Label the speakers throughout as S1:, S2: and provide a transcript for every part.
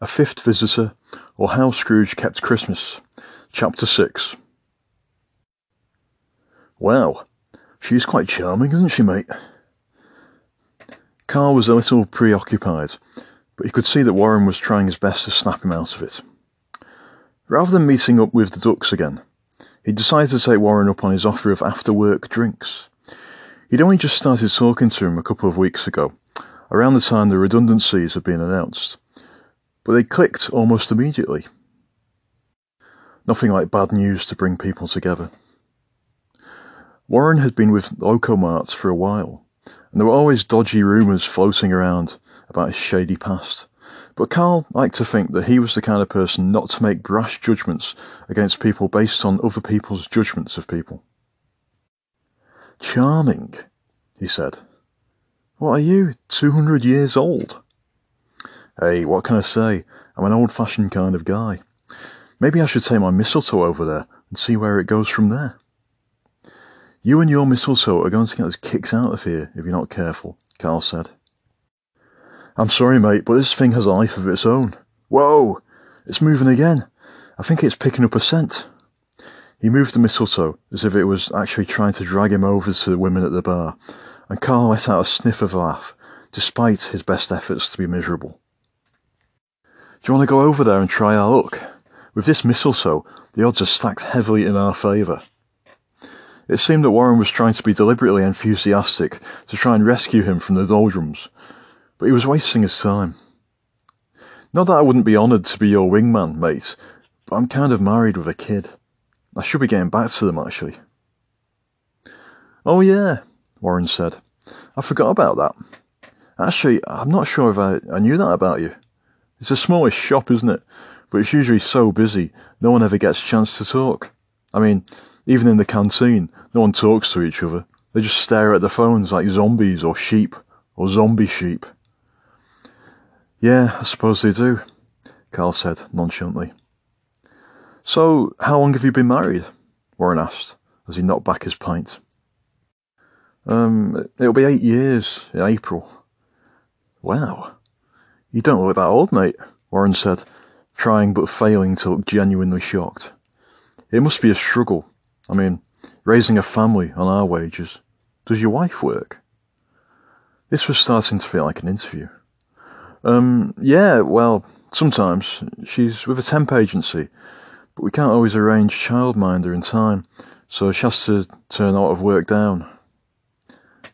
S1: A Fifth Visitor, or How Scrooge Kept Christmas, Chapter 6. Well, she's quite charming, isn't she, mate? Carl was a little preoccupied, but he could see that Warren was trying his best to snap him out of it. Rather than meeting up with the ducks again, he decided to take Warren up on his offer of after work drinks. He'd only just started talking to him a couple of weeks ago, around the time the redundancies had been announced but they clicked almost immediately. Nothing like bad news to bring people together. Warren had been with Locomart for a while, and there were always dodgy rumours floating around about his shady past. But Carl liked to think that he was the kind of person not to make brash judgments against people based on other people's judgments of people. Charming, he said. What are you, two hundred years old? Hey, what can I say? I'm an old fashioned kind of guy. Maybe I should take my mistletoe over there and see where it goes from there. You and your mistletoe are going to get us kicked out of here if you're not careful, Carl said. I'm sorry, mate, but this thing has a life of its own. Whoa! It's moving again. I think it's picking up a scent. He moved the mistletoe as if it was actually trying to drag him over to the women at the bar, and Carl let out a sniff of a laugh, despite his best efforts to be miserable. Do you want to go over there and try our luck? With this mistletoe, the odds are stacked heavily in our favour. It seemed that Warren was trying to be deliberately enthusiastic to try and rescue him from the doldrums, but he was wasting his time. Not that I wouldn't be honoured to be your wingman, mate, but I'm kind of married with a kid. I should be getting back to them, actually. Oh, yeah, Warren said. I forgot about that. Actually, I'm not sure if I, I knew that about you. It's a smallish shop, isn't it? But it's usually so busy, no one ever gets a chance to talk. I mean, even in the canteen, no one talks to each other. They just stare at their phones like zombies or sheep, or zombie sheep. Yeah, I suppose they do, Carl said nonchalantly. So, how long have you been married? Warren asked, as he knocked back his pint. Um, it'll be eight years in April. Wow. You don't look that old, mate, Warren said, trying but failing to look genuinely shocked. It must be a struggle. I mean, raising a family on our wages. Does your wife work? This was starting to feel like an interview. Um, yeah, well, sometimes. She's with a temp agency, but we can't always arrange childminder in time, so she has to turn out of work down.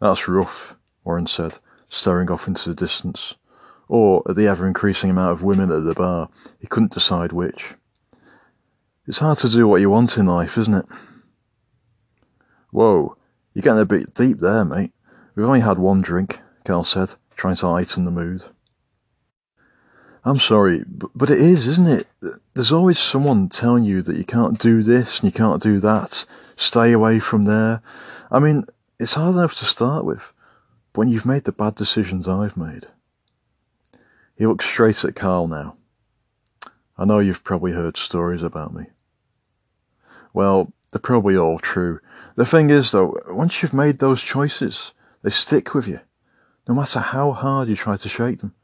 S1: That's rough, Warren said, staring off into the distance or at the ever increasing amount of women at the bar. He couldn't decide which. It's hard to do what you want in life, isn't it? Whoa, you're getting a bit deep there, mate. We've only had one drink, Carl said, trying to lighten the mood. I'm sorry, but, it is, isn't it? There's always someone telling you that you can't do this and you can't do that. Stay away from there. I mean, it's hard enough to start with, but when you've made the bad decisions I've made. He looked straight at Carl now. I know you've probably heard stories about me. Well, they're probably all true. The thing is, though, once you've made those choices, they stick with you, no matter how hard you try to shake them.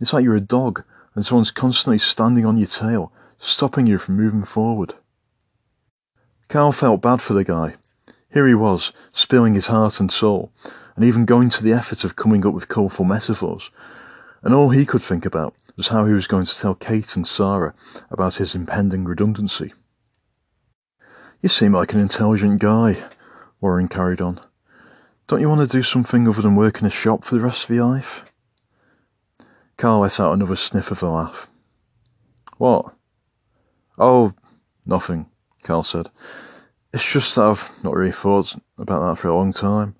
S1: It's like you're a dog and someone's constantly standing on your tail, stopping you from moving forward. Carl felt bad for the guy. Here he was, spilling his heart and soul, and even going to the effort of coming up with colourful metaphors, and all he could think about was how he was going to tell Kate and Sarah about his impending redundancy. You seem like an intelligent guy, Warren carried on. Don't you want to do something other than work in a shop for the rest of your life? Carl let out another sniff of a laugh. What? Oh, nothing, Carl said. It's just that I've not really thought about that for a long time.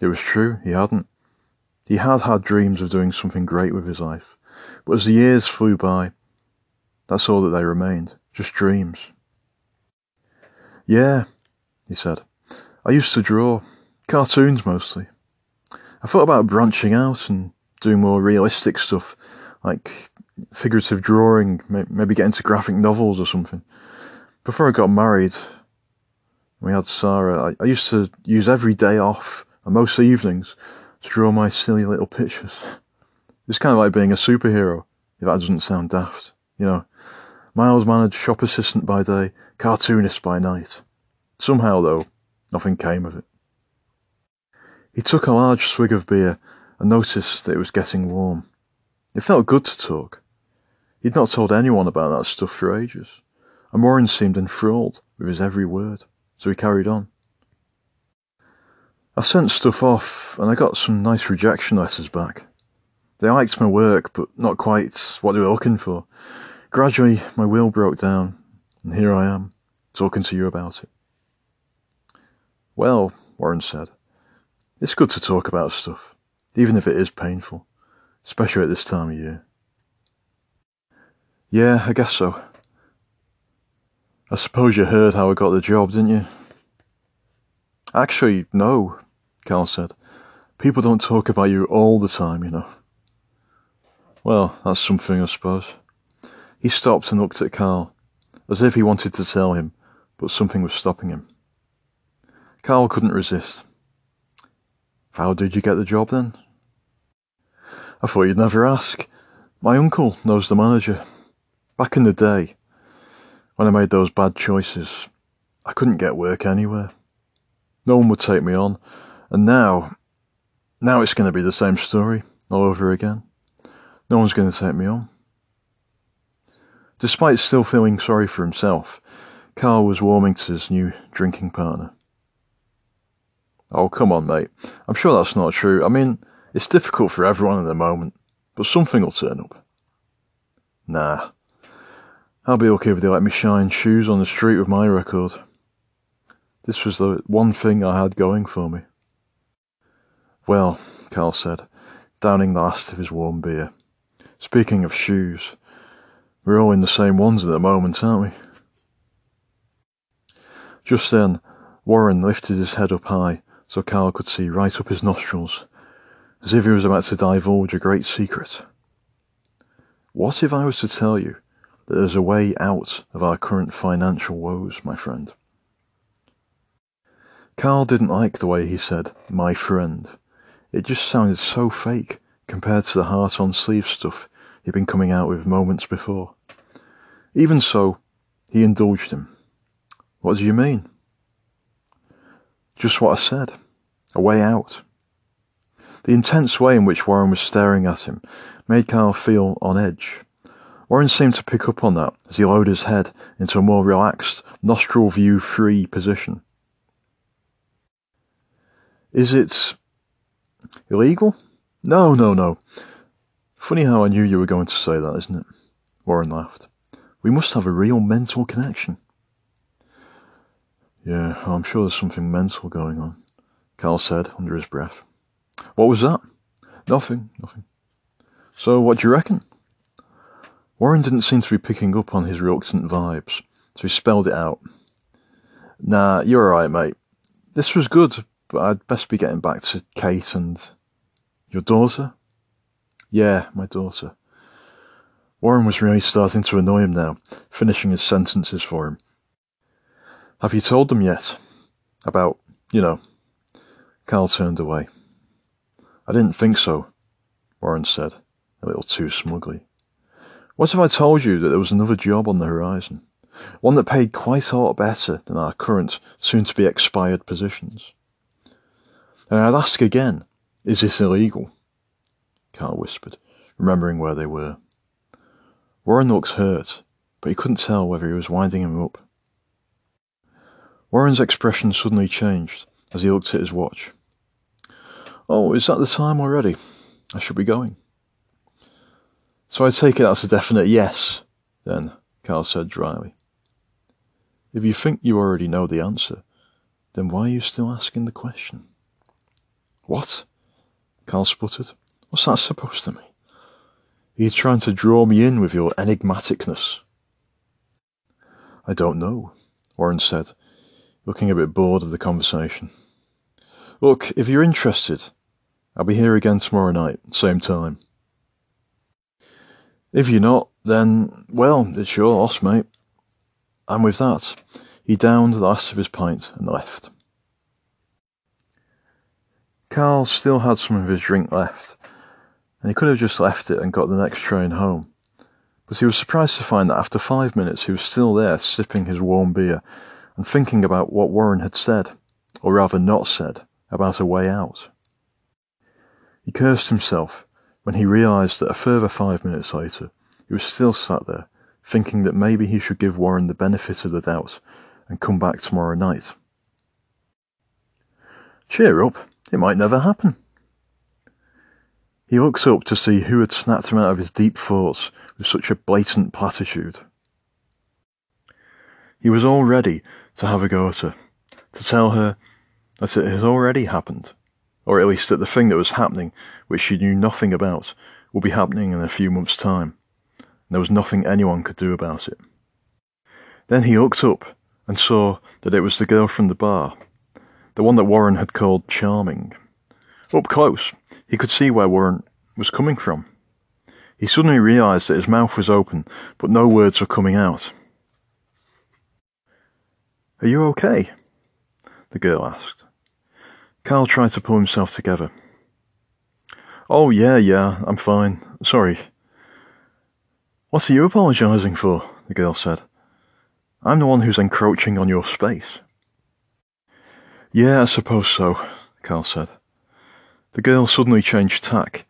S1: It was true, he hadn't. He had had dreams of doing something great with his life, but as the years flew by, that's all that they remained, just dreams. Yeah, he said. I used to draw, cartoons mostly. I thought about branching out and doing more realistic stuff, like figurative drawing, maybe get into graphic novels or something. Before I got married, we had Sarah, I, I used to use every day off, and most evenings, draw my silly little pictures. It's kind of like being a superhero, if that doesn't sound daft. You know, miles managed shop assistant by day, cartoonist by night. Somehow, though, nothing came of it. He took a large swig of beer and noticed that it was getting warm. It felt good to talk. He'd not told anyone about that stuff for ages, and Warren seemed enthralled with his every word, so he carried on. I sent stuff off, and I got some nice rejection letters back. They liked my work, but not quite what they were looking for. Gradually, my will broke down, and here I am, talking to you about it. Well, Warren said, it's good to talk about stuff, even if it is painful, especially at this time of year. Yeah, I guess so. I suppose you heard how I got the job, didn't you? Actually, no, Carl said. People don't talk about you all the time, you know. Well, that's something, I suppose. He stopped and looked at Carl, as if he wanted to tell him, but something was stopping him. Carl couldn't resist. How did you get the job then? I thought you'd never ask. My uncle knows the manager. Back in the day, when I made those bad choices, I couldn't get work anywhere. No one would take me on, and now, now it's going to be the same story all over again. No one's going to take me on. Despite still feeling sorry for himself, Carl was warming to his new drinking partner. Oh, come on, mate. I'm sure that's not true. I mean, it's difficult for everyone at the moment, but something will turn up. Nah, I'll be okay if they let me shine shoes on the street with my record. This was the one thing I had going for me. Well, Carl said, downing the last of his warm beer. Speaking of shoes, we're all in the same ones at the moment, aren't we? Just then, Warren lifted his head up high so Carl could see right up his nostrils, as if he was about to divulge a great secret. What if I was to tell you that there's a way out of our current financial woes, my friend. Carl didn't like the way he said, my friend. It just sounded so fake compared to the heart on sleeve stuff he'd been coming out with moments before. Even so, he indulged him. What do you mean? Just what I said. A way out. The intense way in which Warren was staring at him made Carl feel on edge. Warren seemed to pick up on that as he lowered his head into a more relaxed, nostril view free position. Is it illegal? No, no, no. Funny how I knew you were going to say that, isn't it? Warren laughed. We must have a real mental connection. Yeah, I'm sure there's something mental going on, Carl said under his breath. What was that? Nothing, nothing. So, what do you reckon? Warren didn't seem to be picking up on his reluctant vibes, so he spelled it out. Nah, you're alright, mate. This was good, but I'd best be getting back to Kate and. Your daughter? Yeah, my daughter. Warren was really starting to annoy him now, finishing his sentences for him. Have you told them yet? About, you know. Carl turned away. I didn't think so, Warren said, a little too smugly. What if I told you that there was another job on the horizon? One that paid quite a lot better than our current, soon to be expired positions? And I'd ask again, is this illegal? Carl whispered, remembering where they were. Warren looked hurt, but he couldn't tell whether he was winding him up. Warren's expression suddenly changed as he looked at his watch. Oh, is that the time already? I should be going. So I take it that's a definite yes, then, Carl said dryly. If you think you already know the answer, then why are you still asking the question? What? Carl sputtered. What's that supposed to mean? Are you trying to draw me in with your enigmaticness? I don't know, Warren said, looking a bit bored of the conversation. Look, if you're interested, I'll be here again tomorrow night, same time. If you're not, then, well, it's your loss, mate. And with that, he downed the last of his pint and left. Carl still had some of his drink left, and he could have just left it and got the next train home. but he was surprised to find that after five minutes he was still there sipping his warm beer and thinking about what Warren had said, or rather not said, about a way out. He cursed himself when he realised that a further five minutes later he was still sat there, thinking that maybe he should give Warren the benefit of the doubt and come back tomorrow night. Cheer up, it might never happen. He looks up to see who had snapped him out of his deep thoughts with such a blatant platitude. He was all ready to have a go at her, to tell her that it has already happened, or at least that the thing that was happening, which she knew nothing about, will be happening in a few months' time, and there was nothing anyone could do about it. Then he looked up and saw that it was the girl from the bar, the one that Warren had called charming. Up close, he could see where Warren was coming from. He suddenly realized that his mouth was open, but no words were coming out. Are you okay? The girl asked. Carl tried to pull himself together. Oh, yeah, yeah, I'm fine. Sorry. What are you apologizing for? The girl said. I'm the one who's encroaching on your space. Yeah, I suppose so, Carl said. The girl suddenly changed tack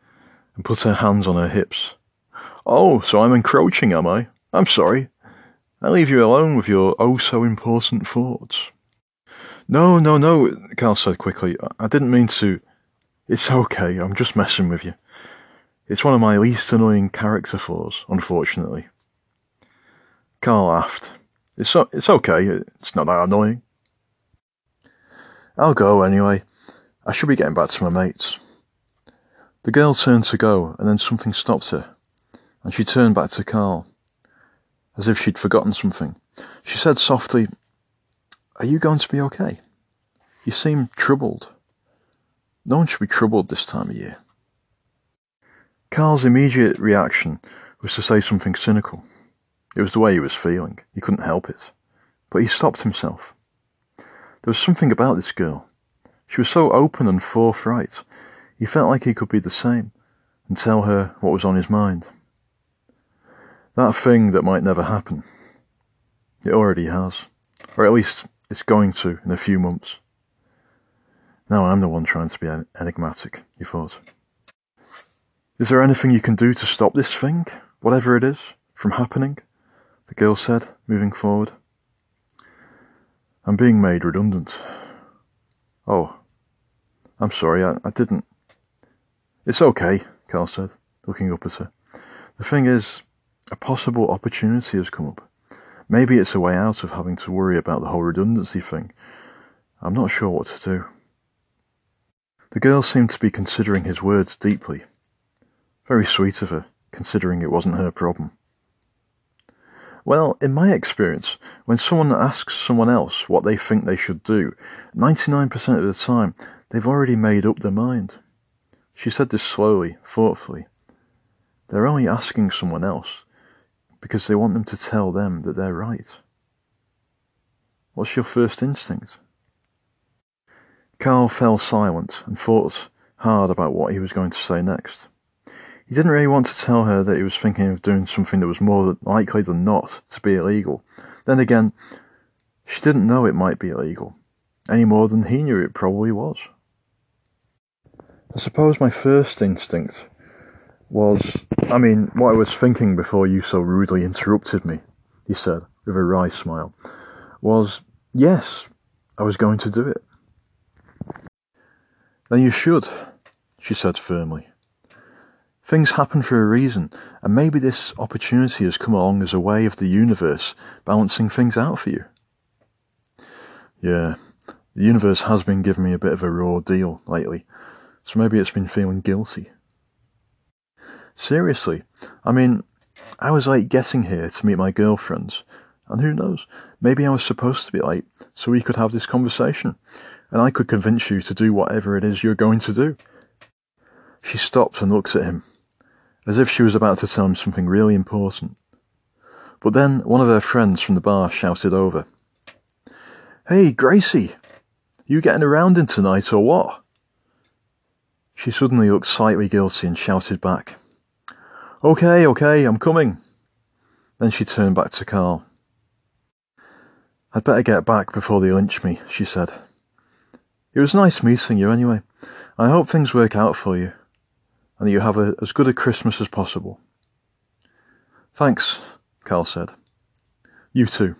S1: and put her hands on her hips. Oh, so I'm encroaching, am I? I'm sorry. I leave you alone with your oh so important thoughts. No, no, no, Carl said quickly. I didn't mean to. It's okay, I'm just messing with you. It's one of my least annoying character flaws, unfortunately. Carl laughed. It's, it's okay, it's not that annoying. I'll go anyway. I should be getting back to my mates. The girl turned to go, and then something stopped her, and she turned back to Carl, as if she'd forgotten something. She said softly, Are you going to be okay? You seem troubled. No one should be troubled this time of year. Carl's immediate reaction was to say something cynical. It was the way he was feeling. He couldn't help it. But he stopped himself. There was something about this girl. She was so open and forthright. He felt like he could be the same and tell her what was on his mind. That thing that might never happen. It already has. Or at least it's going to in a few months. Now I'm the one trying to be enigmatic, he thought. Is there anything you can do to stop this thing, whatever it is, from happening? The girl said, moving forward. I'm being made redundant. Oh, I'm sorry, I, I didn't. It's okay, Carl said, looking up at her. The thing is, a possible opportunity has come up. Maybe it's a way out of having to worry about the whole redundancy thing. I'm not sure what to do. The girl seemed to be considering his words deeply. Very sweet of her, considering it wasn't her problem. Well, in my experience, when someone asks someone else what they think they should do, 99% of the time, they've already made up their mind. She said this slowly, thoughtfully. They're only asking someone else because they want them to tell them that they're right. What's your first instinct? Carl fell silent and thought hard about what he was going to say next. He didn't really want to tell her that he was thinking of doing something that was more likely than not to be illegal. Then again, she didn't know it might be illegal, any more than he knew it probably was. I suppose my first instinct was, I mean, what I was thinking before you so rudely interrupted me, he said, with a wry smile, was, yes, I was going to do it. Then you should, she said firmly. Things happen for a reason, and maybe this opportunity has come along as a way of the universe balancing things out for you. Yeah, the universe has been giving me a bit of a raw deal lately, so maybe it's been feeling guilty. Seriously, I mean, I was late getting here to meet my girlfriends, and who knows, maybe I was supposed to be late so we could have this conversation, and I could convince you to do whatever it is you're going to do. She stopped and looked at him as if she was about to tell him something really important. But then one of her friends from the bar shouted over, Hey, Gracie, you getting around in tonight or what? She suddenly looked slightly guilty and shouted back, Okay, okay, I'm coming. Then she turned back to Carl. I'd better get back before they lynch me, she said. It was nice meeting you anyway. I hope things work out for you, and that you have a, as good a Christmas as possible. Thanks, Carl said. You too.